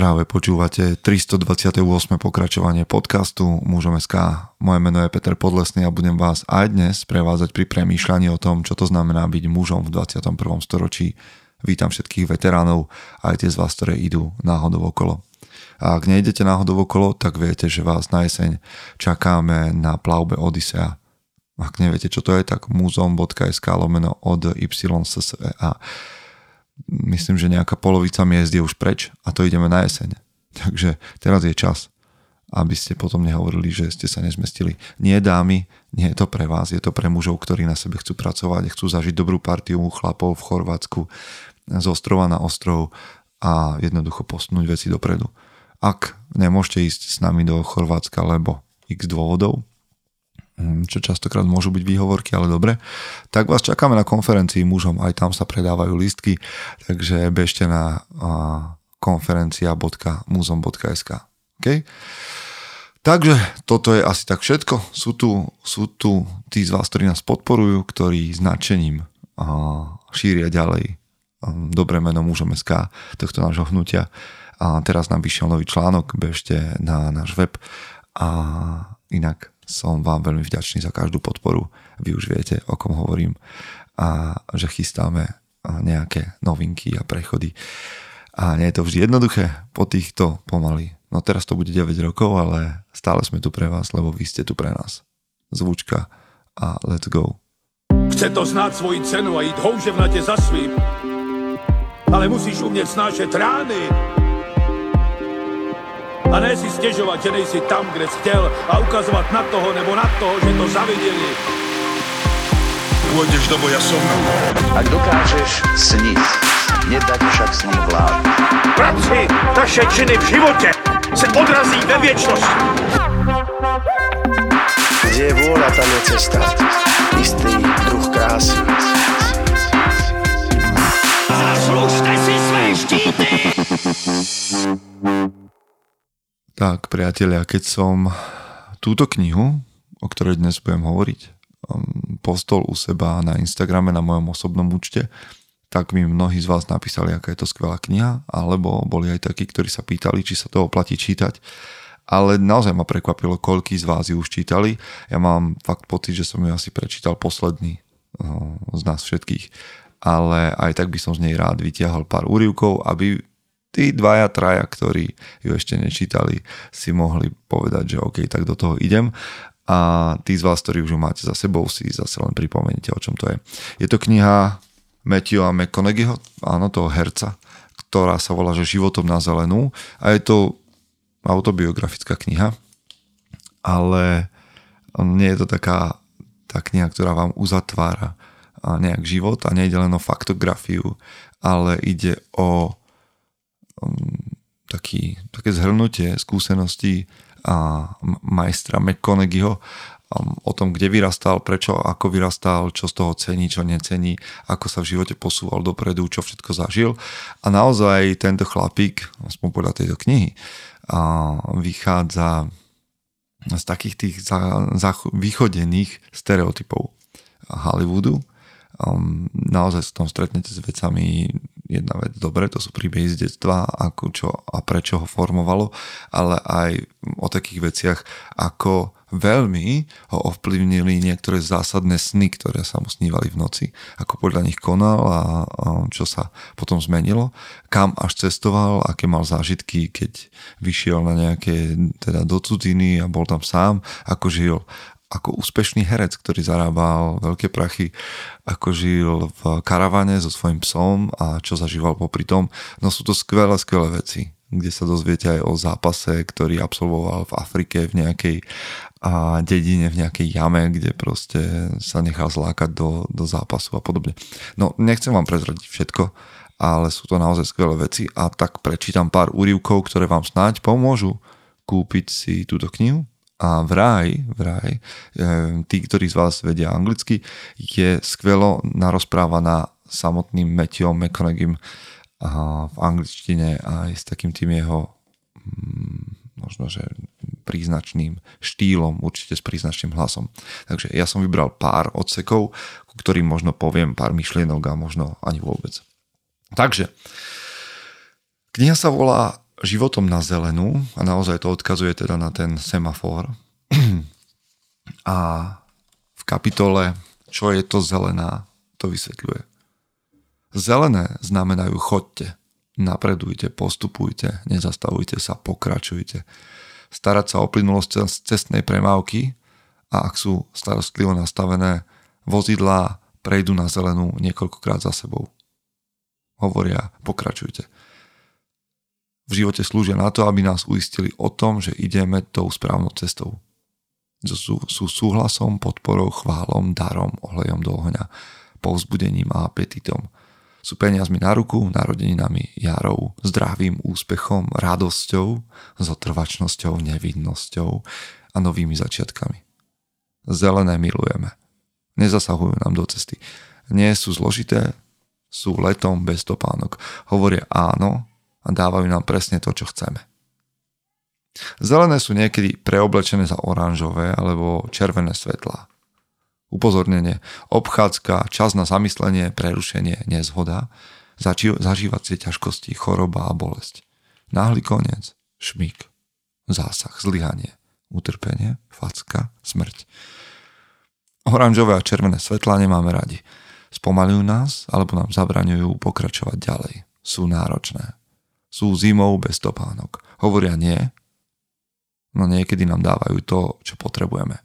Práve počúvate 328. pokračovanie podcastu Mužom SK. Moje meno je Peter Podlesný a budem vás aj dnes prevázať pri premýšľaní o tom, čo to znamená byť mužom v 21. storočí. Vítam všetkých veteránov aj tie z vás, ktoré idú náhodou okolo. A ak nejdete náhodou okolo, tak viete, že vás na jeseň čakáme na plavbe Odisea. Ak neviete, čo to je, tak muzom.sk lomeno od YSSEA myslím, že nejaká polovica miest je už preč a to ideme na jeseň. Takže teraz je čas, aby ste potom nehovorili, že ste sa nezmestili. Nie dámy, nie je to pre vás, je to pre mužov, ktorí na sebe chcú pracovať, chcú zažiť dobrú partiu chlapov v Chorvátsku z ostrova na ostrov a jednoducho posunúť veci dopredu. Ak nemôžete ísť s nami do Chorvátska, lebo x dôvodov, čo častokrát môžu byť výhovorky, ale dobre, tak vás čakáme na konferencii mužom, aj tam sa predávajú listky, takže bežte na konferencia.muzom.sk okay? Takže toto je asi tak všetko. Sú tu, sú tu tí z vás, ktorí nás podporujú, ktorí značením šíria ďalej dobré meno mužom SK tohto nášho hnutia. A teraz nám vyšiel nový článok, bežte na náš web a inak som vám veľmi vďačný za každú podporu. Vy už viete, o kom hovorím a že chystáme nejaké novinky a prechody. A nie je to vždy jednoduché po týchto pomaly. No teraz to bude 9 rokov, ale stále sme tu pre vás, lebo vy ste tu pre nás. Zvučka a let's go. Chce to znát svoji cenu a jít houževnatě za svým, ale musíš umět snášet rány a ne si stěžovat, že nejsi tam, kde jsi chtěl a ukazovat na toho nebo na toho, že to zaviděli. Pôjdeš do boja som. Ak dokážeš sniť, nedať však sním vlád. Práci, taše činy v životě se odrazí ve věčnosti. Kde je vôľa, tam je cesta. Istý druh krásy. Zaslužte si své štíty! Tak, priatelia, keď som túto knihu, o ktorej dnes budem hovoriť, um, postol u seba na Instagrame na mojom osobnom účte, tak mi mnohí z vás napísali, aká je to skvelá kniha, alebo boli aj takí, ktorí sa pýtali, či sa to oplatí čítať. Ale naozaj ma prekvapilo, koľký z vás ju už čítali. Ja mám fakt pocit, že som ju asi prečítal posledný uh, z nás všetkých. Ale aj tak by som z nej rád vytiahol pár úrivkov, aby tí dvaja, traja, ktorí ju ešte nečítali, si mohli povedať, že OK, tak do toho idem. A tí z vás, ktorí už ju máte za sebou, si zase len pripomenete, o čom to je. Je to kniha Matthewa McConaugheyho, áno, toho herca, ktorá sa volá, že Životom na zelenú. A je to autobiografická kniha, ale nie je to taká tá kniha, ktorá vám uzatvára nejak život a nejde len o faktografiu, ale ide o taký, také zhrnutie skúseností a majstra McConaugheyho um, o tom, kde vyrastal, prečo, ako vyrastal, čo z toho cení, čo necení, ako sa v živote posúval dopredu, čo všetko zažil. A naozaj tento chlapík, aspoň podľa tejto knihy, vychádza z takých tých za, vychodených stereotypov Hollywoodu. Um, naozaj sa tam stretnete s vecami jedna vec, dobre, to sú príbehy z detstva, ako čo a prečo ho formovalo, ale aj o takých veciach, ako veľmi ho ovplyvnili niektoré zásadné sny, ktoré sa mu snívali v noci, ako podľa nich konal a, a čo sa potom zmenilo, kam až cestoval, aké mal zážitky, keď vyšiel na nejaké, teda do cudziny a bol tam sám, ako žil ako úspešný herec, ktorý zarábal veľké prachy, ako žil v karavane so svojím psom a čo zažíval popri tom. No sú to skvelé, skvelé veci, kde sa dozviete aj o zápase, ktorý absolvoval v Afrike v nejakej a dedine, v nejakej jame, kde proste sa nechal zlákať do, do zápasu a podobne. No nechcem vám prezradiť všetko, ale sú to naozaj skvelé veci a tak prečítam pár úrivkov, ktoré vám snáď pomôžu kúpiť si túto knihu a vraj, vraj, e, tí, ktorí z vás vedia anglicky, je skvelo narozprávaná samotným Matthewom McConaugheym v angličtine aj s takým tým jeho mm, možno, že príznačným štýlom, určite s príznačným hlasom. Takže ja som vybral pár odsekov, ku ktorým možno poviem pár myšlienok a možno ani vôbec. Takže, kniha sa volá životom na zelenú a naozaj to odkazuje teda na ten semafor. A v kapitole Čo je to zelená, to vysvetľuje. Zelené znamenajú chodte, napredujte, postupujte, nezastavujte sa, pokračujte. Starať sa o plynulosť cestnej premávky a ak sú starostlivo nastavené vozidlá, prejdú na zelenú niekoľkokrát za sebou. Hovoria, pokračujte v živote slúžia na to, aby nás uistili o tom, že ideme tou správnou cestou. Sú, sú súhlasom, podporou, chválom, darom, olejom do ohňa, povzbudením a apetitom. Sú peniazmi na ruku, narodeninami, jarou, zdravým úspechom, radosťou, zotrvačnosťou, nevinnosťou a novými začiatkami. Zelené milujeme. Nezasahujú nám do cesty. Nie sú zložité, sú letom bez topánok. Hovoria áno a dávajú nám presne to, čo chceme. Zelené sú niekedy preoblečené za oranžové alebo červené svetlá. Upozornenie, obchádzka, čas na zamyslenie, prerušenie, nezhoda, zažívacie ťažkosti, choroba a bolesť. Náhly koniec, šmík, zásah, zlyhanie, utrpenie, facka, smrť. Oranžové a červené svetlá nemáme radi. Spomalujú nás alebo nám zabraňujú pokračovať ďalej. Sú náročné sú zimou bez topánok. Hovoria nie, no niekedy nám dávajú to, čo potrebujeme.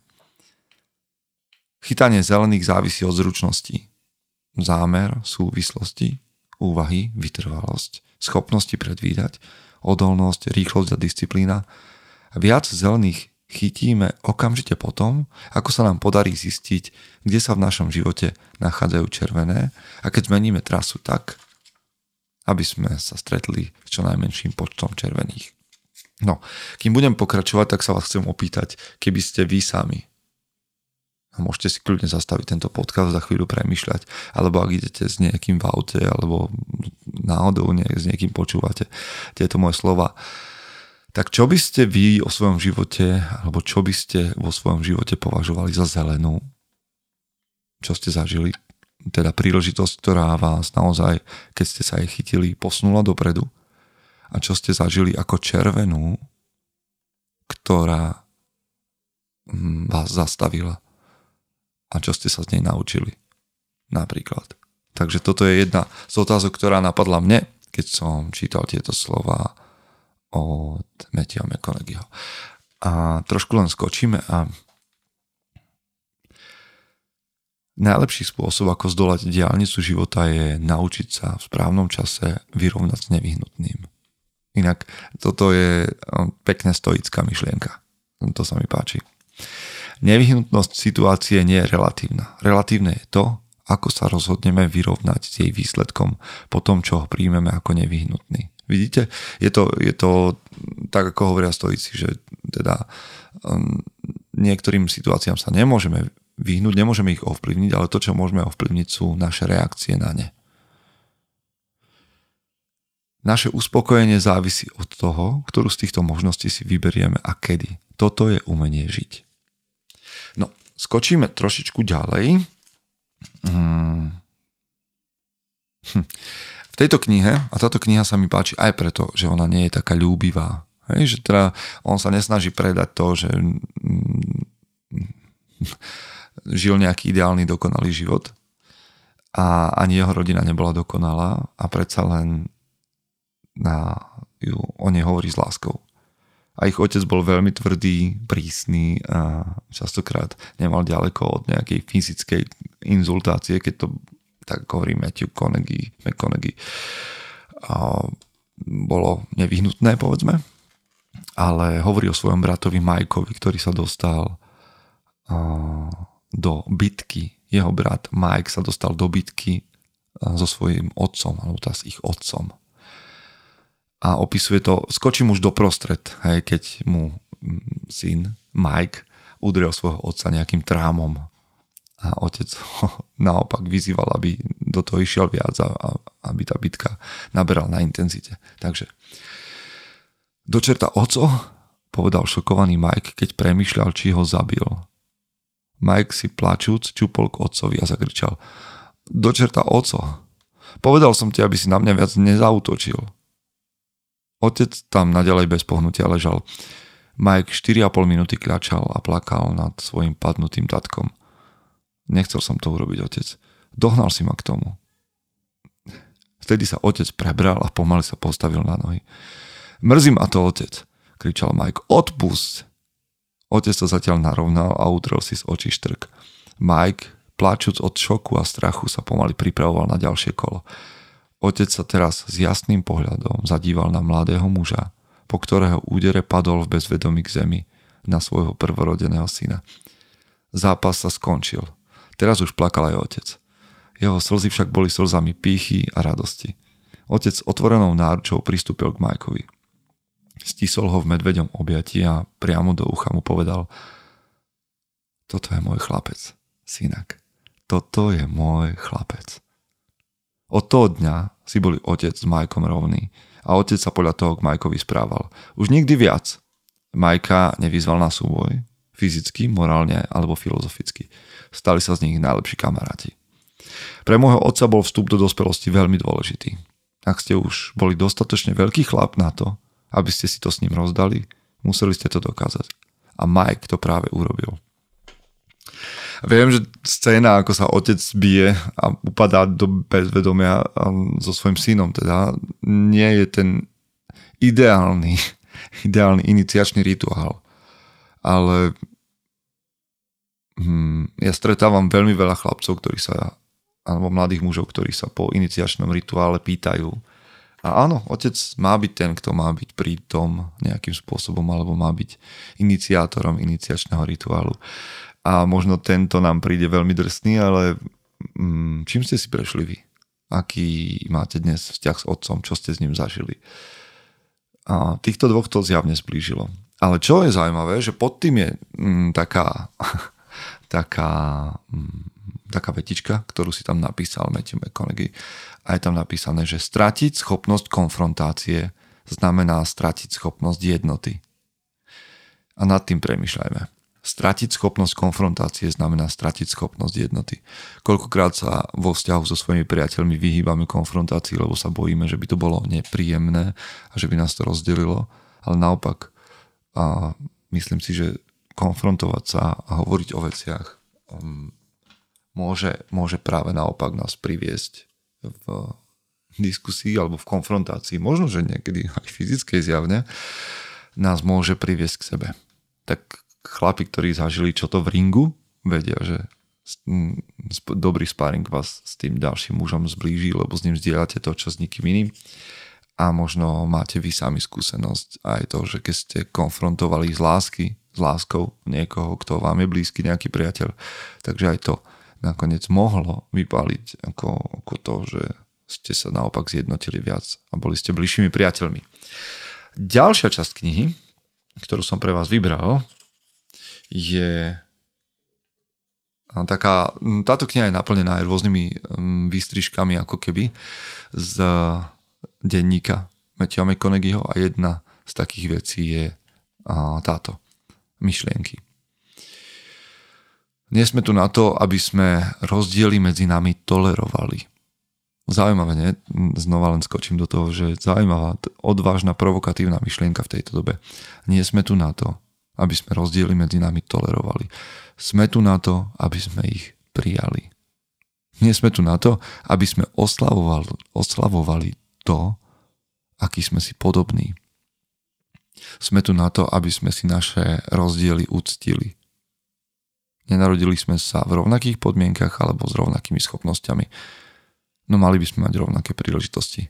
Chytanie zelených závisí od zručnosti. Zámer, súvislosti, úvahy, vytrvalosť, schopnosti predvídať, odolnosť, rýchlosť a disciplína. Viac zelených chytíme okamžite potom, ako sa nám podarí zistiť, kde sa v našom živote nachádzajú červené a keď zmeníme trasu tak, aby sme sa stretli s čo najmenším počtom červených. No, kým budem pokračovať, tak sa vás chcem opýtať, keby ste vy sami a môžete si kľudne zastaviť tento podcast za chvíľu premyšľať, alebo ak idete s nejakým v aute, alebo náhodou nie, s niekým počúvate tieto moje slova, tak čo by ste vy o svojom živote, alebo čo by ste vo svojom živote považovali za zelenú? Čo ste zažili? Teda príležitosť, ktorá vás naozaj, keď ste sa jej chytili, posunula dopredu a čo ste zažili ako červenú, ktorá mm, vás zastavila a čo ste sa z nej naučili. Napríklad. Takže toto je jedna z otázok, ktorá napadla mne, keď som čítal tieto slova od Matthew McConaugheyho. A trošku len skočíme a Najlepší spôsob, ako zdolať diálnicu života je naučiť sa v správnom čase vyrovnať s nevyhnutným. Inak toto je um, pekne stoická myšlienka. To sa mi páči. Nevyhnutnosť situácie nie je relatívna. Relatívne je to, ako sa rozhodneme vyrovnať s jej výsledkom po tom, čo ho príjmeme ako nevyhnutný. Vidíte, je to, je to tak, ako hovoria stoici, že teda um, niektorým situáciám sa nemôžeme vyhnúť, nemôžeme ich ovplyvniť, ale to, čo môžeme ovplyvniť, sú naše reakcie na ne. Naše uspokojenie závisí od toho, ktorú z týchto možností si vyberieme a kedy. Toto je umenie žiť. No, skočíme trošičku ďalej. Hmm. Hm. V tejto knihe, a táto kniha sa mi páči aj preto, že ona nie je taká ľúbivá. Hej, že teda on sa nesnaží predať to, že žil nejaký ideálny, dokonalý život a ani jeho rodina nebola dokonalá a predsa len na, ju, o nej hovorí s láskou. A ich otec bol veľmi tvrdý, prísny a častokrát nemal ďaleko od nejakej fyzickej inzultácie, keď to tak hovorí Matthew McConaughey, McConaughey a bolo nevyhnutné, povedzme. Ale hovorí o svojom bratovi Majkovi, ktorý sa dostal do bitky. Jeho brat Mike sa dostal do bitky so svojím otcom, alebo teda s ich otcom. A opisuje to, skočím už doprostred, hej, keď mu mm, syn Mike udrel svojho otca nejakým trámom a otec ho naopak vyzýval, aby do toho išiel viac a, a aby tá bitka naberal na intenzite. Takže dočerta oco, povedal šokovaný Mike, keď premyšľal, či ho zabil. Mike si plačúc čupol k otcovi a zakričal Dočerta oco, povedal som ti, aby si na mňa viac nezautočil. Otec tam naďalej bez pohnutia ležal. Mike 4,5 minúty kľačal a plakal nad svojim padnutým tatkom. Nechcel som to urobiť, otec. Dohnal si ma k tomu. Vtedy sa otec prebral a pomaly sa postavil na nohy. Mrzí ma to, otec, kričal Mike. Odpust! Otec to zatiaľ narovnal a utrel si z očí štrk. Mike, plačúc od šoku a strachu, sa pomaly pripravoval na ďalšie kolo. Otec sa teraz s jasným pohľadom zadíval na mladého muža, po ktorého údere padol v bezvedomí k zemi na svojho prvorodeného syna. Zápas sa skončil. Teraz už plakal aj otec. Jeho slzy však boli slzami pýchy a radosti. Otec otvorenou náručou pristúpil k Majkovi. Stisol ho v medveďom objatí a priamo do ucha mu povedal Toto je môj chlapec, synak. Toto je môj chlapec. Od toho dňa si boli otec s Majkom rovný a otec sa podľa toho k Majkovi správal. Už nikdy viac. Majka nevyzval na súboj, fyzicky, morálne alebo filozoficky. Stali sa z nich najlepší kamaráti. Pre môjho otca bol vstup do dospelosti veľmi dôležitý. Ak ste už boli dostatočne veľký chlap na to, aby ste si to s ním rozdali, museli ste to dokázať. A Mike to práve urobil. Viem, že scéna, ako sa otec bije a upadá do bezvedomia so svojím synom, teda nie je ten ideálny, ideálny iniciačný rituál. Ale hmm, ja stretávam veľmi veľa chlapcov, ktorí sa, alebo mladých mužov, ktorí sa po iniciačnom rituále pýtajú. A áno, otec má byť ten, kto má byť pri tom nejakým spôsobom, alebo má byť iniciátorom iniciačného rituálu a možno tento nám príde veľmi drsný, ale mm, čím ste si prešli vy? Aký máte dnes vzťah s otcom? Čo ste s ním zažili? A týchto dvoch to zjavne zblížilo. Ale čo je zaujímavé, že pod tým je mm, taká, taká, mm, taká vetička, ktorú si tam napísal Matthew McConaughey. A je tam napísané, že stratiť schopnosť konfrontácie znamená stratiť schopnosť jednoty. A nad tým premyšľajme. Stratiť schopnosť konfrontácie znamená stratiť schopnosť jednoty. Koľkokrát sa vo vzťahu so svojimi priateľmi vyhýbame konfrontácii, lebo sa bojíme, že by to bolo nepríjemné a že by nás to rozdelilo, ale naopak a myslím si, že konfrontovať sa a hovoriť o veciach um, môže, môže práve naopak nás priviesť v diskusii alebo v konfrontácii, možno, že niekedy aj fyzickej zjavne, nás môže priviesť k sebe. Tak chlapi, ktorí zažili čo to v ringu, vedia, že dobrý sparring vás s tým ďalším mužom zblíži, lebo s ním zdieľate to, čo s nikým iným. A možno máte vy sami skúsenosť aj to, že keď ste konfrontovali z lásky, s láskou niekoho, kto vám je blízky, nejaký priateľ, takže aj to nakoniec mohlo vypáliť ako, ako to, že ste sa naopak zjednotili viac a boli ste bližšími priateľmi. Ďalšia časť knihy, ktorú som pre vás vybral, je taká, táto kniha je naplnená aj rôznymi výstrižkami ako keby z denníka Matthew McConaugheyho a jedna z takých vecí je táto myšlienky. Nie sme tu na to, aby sme rozdiely medzi nami tolerovali. Zaujímavé, nie? Znova len skočím do toho, že zaujímavá, odvážna, provokatívna myšlienka v tejto dobe. Nie sme tu na to, aby sme rozdiely medzi nami tolerovali. Sme tu na to, aby sme ich prijali. Nie sme tu na to, aby sme oslavovali, oslavovali to, aký sme si podobní. Sme tu na to, aby sme si naše rozdiely uctili. Nenarodili sme sa v rovnakých podmienkach alebo s rovnakými schopnosťami, no mali by sme mať rovnaké príležitosti.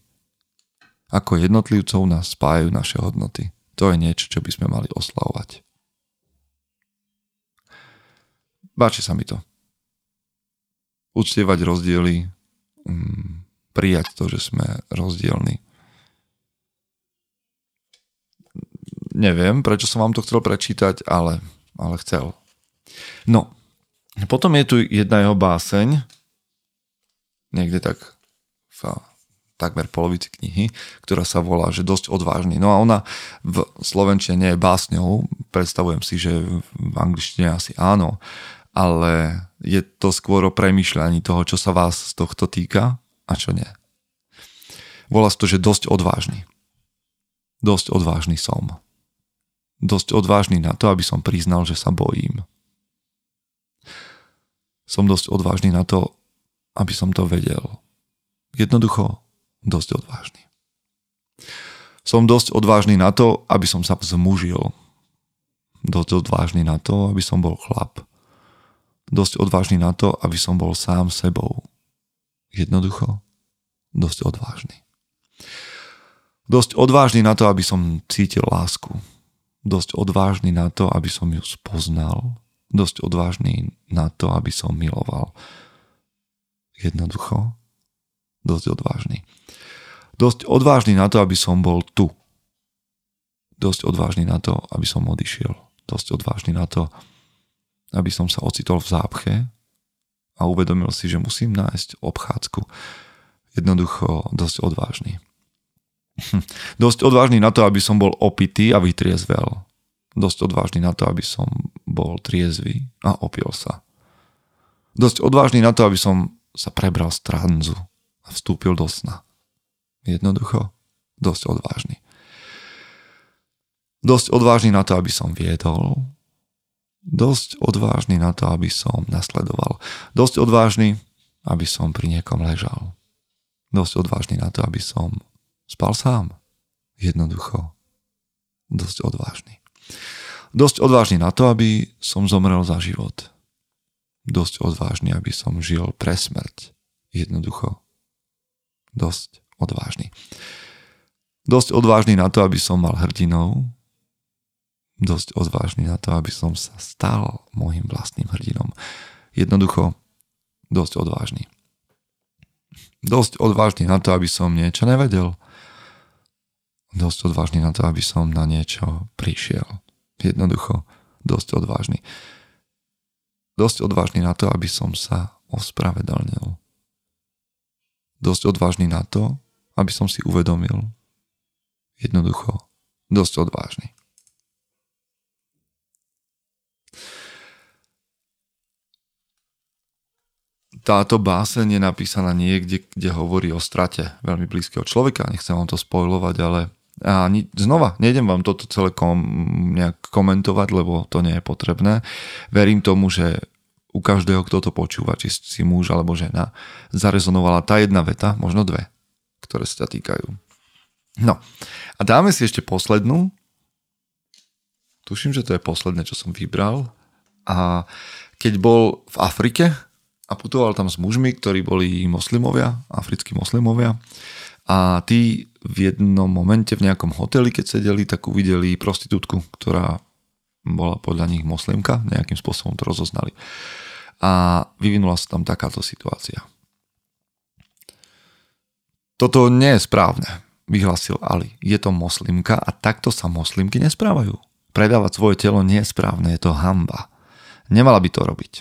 Ako jednotlivcov nás spájajú naše hodnoty. To je niečo, čo by sme mali oslavovať. Páči sa mi to. Uctievať rozdiely, mm, prijať to, že sme rozdielni. Neviem, prečo som vám to chcel prečítať, ale, ale chcel. No, potom je tu jedna jeho báseň, niekde tak v takmer polovici knihy, ktorá sa volá, že dosť odvážny. No a ona v slovenčine nie je básňou, predstavujem si, že v angličtine asi áno, ale je to skôr o premyšľaní toho, čo sa vás z tohto týka a čo nie. Volá sa to, že dosť odvážny. Dosť odvážny som. Dosť odvážny na to, aby som priznal, že sa bojím. Som dosť odvážny na to, aby som to vedel. Jednoducho dosť odvážny. Som dosť odvážny na to, aby som sa vzmužil. Dosť odvážny na to, aby som bol chlap. Dosť odvážny na to, aby som bol sám sebou. Jednoducho dosť odvážny. Dosť odvážny na to, aby som cítil lásku. Dosť odvážny na to, aby som ju spoznal. Dosť odvážny na to, aby som miloval. Jednoducho dosť odvážny. Dosť odvážny na to, aby som bol tu. Dosť odvážny na to, aby som odišiel. Dosť odvážny na to, aby som sa ocitol v zápche a uvedomil si, že musím nájsť obchádzku. Jednoducho dosť odvážny. Dosť odvážny na to, aby som bol opitý a vytriezvel. Dosť odvážny na to, aby som bol triezvy a opil sa. Dosť odvážny na to, aby som sa prebral z tranzu a vstúpil do sna. Jednoducho, dosť odvážny. Dosť odvážny na to, aby som viedol. Dosť odvážny na to, aby som nasledoval. Dosť odvážny, aby som pri niekom ležal. Dosť odvážny na to, aby som Spal sám. Jednoducho. Dosť odvážny. Dosť odvážny na to, aby som zomrel za život. Dosť odvážny, aby som žil pre smrť. Jednoducho. Dosť odvážny. Dosť odvážny na to, aby som mal hrdinou. Dosť odvážny na to, aby som sa stal môjim vlastným hrdinom. Jednoducho, dosť odvážny. Dosť odvážny na to, aby som niečo nevedel dosť odvážny na to, aby som na niečo prišiel. Jednoducho dosť odvážny. Dosť odvážny na to, aby som sa ospravedlnil. Dosť odvážny na to, aby som si uvedomil. Jednoducho dosť odvážny. táto báseň je napísaná niekde, kde hovorí o strate veľmi blízkeho človeka. Nechcem vám to spojovať, ale a ni- znova, nejdem vám toto celé kom- nejak komentovať, lebo to nie je potrebné. Verím tomu, že u každého, kto to počúva, či si muž alebo žena, zarezonovala tá jedna veta, možno dve, ktoré sa týkajú. No a dáme si ešte poslednú. Tuším, že to je posledné, čo som vybral. A keď bol v Afrike a putoval tam s mužmi, ktorí boli moslimovia, africkí moslimovia, a tí v jednom momente v nejakom hoteli, keď sedeli, tak uvideli prostitútku, ktorá bola podľa nich moslimka, nejakým spôsobom to rozoznali. A vyvinula sa tam takáto situácia. Toto nie je správne, vyhlásil Ali. Je to moslimka a takto sa moslimky nesprávajú. Predávať svoje telo nie je správne, je to hamba. Nemala by to robiť.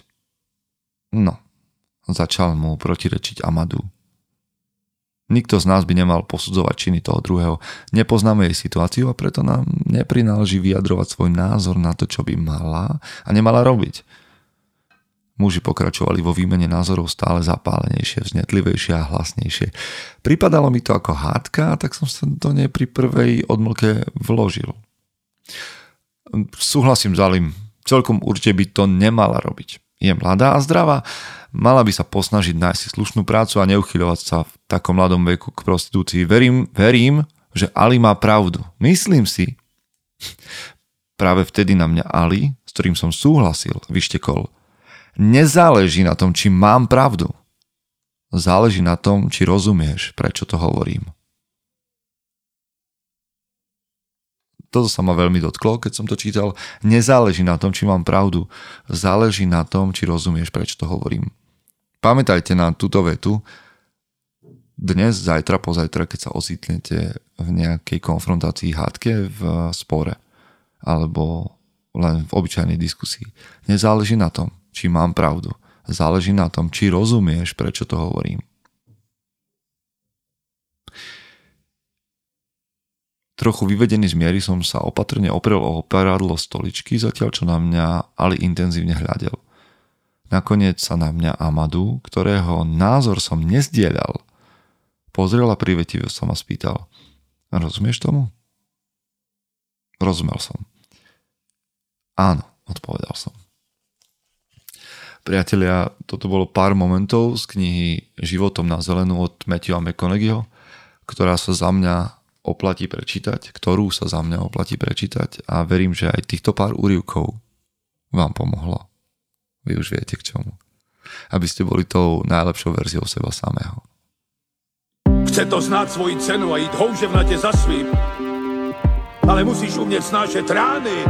No, začal mu protirečiť Amadu. Nikto z nás by nemal posudzovať činy toho druhého. Nepoznáme jej situáciu a preto nám neprináleží vyjadrovať svoj názor na to, čo by mala a nemala robiť. Muži pokračovali vo výmene názorov stále zapálenejšie, vznetlivejšie a hlasnejšie. Pripadalo mi to ako hádka, tak som sa do nej pri prvej odmlke vložil. Súhlasím s Alim, celkom určite by to nemala robiť. Je mladá a zdravá, Mala by sa posnažiť nájsť si slušnú prácu a neuchyľovať sa v takom mladom veku k prostitúcii. Verím, verím, že Ali má pravdu. Myslím si. Práve vtedy na mňa Ali, s ktorým som súhlasil, vyštekol. Nezáleží na tom, či mám pravdu. Záleží na tom, či rozumieš, prečo to hovorím. Toto sa ma veľmi dotklo, keď som to čítal. Nezáleží na tom, či mám pravdu. Záleží na tom, či rozumieš, prečo to hovorím. Pamätajte na túto vetu. Dnes, zajtra, pozajtra, keď sa ocitnete v nejakej konfrontácii hádke v spore alebo len v obyčajnej diskusii. Nezáleží na tom, či mám pravdu. Záleží na tom, či rozumieš, prečo to hovorím. Trochu vyvedený z miery som sa opatrne oprel o operadlo stoličky, zatiaľ čo na mňa Ali intenzívne hľadel. Nakoniec sa na mňa Amadu, ktorého názor som nezdielal, pozrel a privetivo sa ma spýtal. Rozumieš tomu? Rozumel som. Áno, odpovedal som. Priatelia, toto bolo pár momentov z knihy Životom na zelenú od Matthewa McConaugheyho, ktorá sa za mňa oplatí prečítať, ktorú sa za mňa oplatí prečítať a verím, že aj týchto pár úrivkov vám pomohlo. Vy už viete k čomu. Aby ste boli tou najlepšou verziou seba samého. Chce to znát svoji cenu a jít houževnatě za svým. Ale musíš umět snášet rány.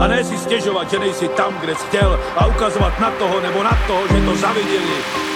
A ne si stěžovat, že nejsi tam, kde jsi chtěl a ukazovat na toho nebo na toho, že to zaviděli.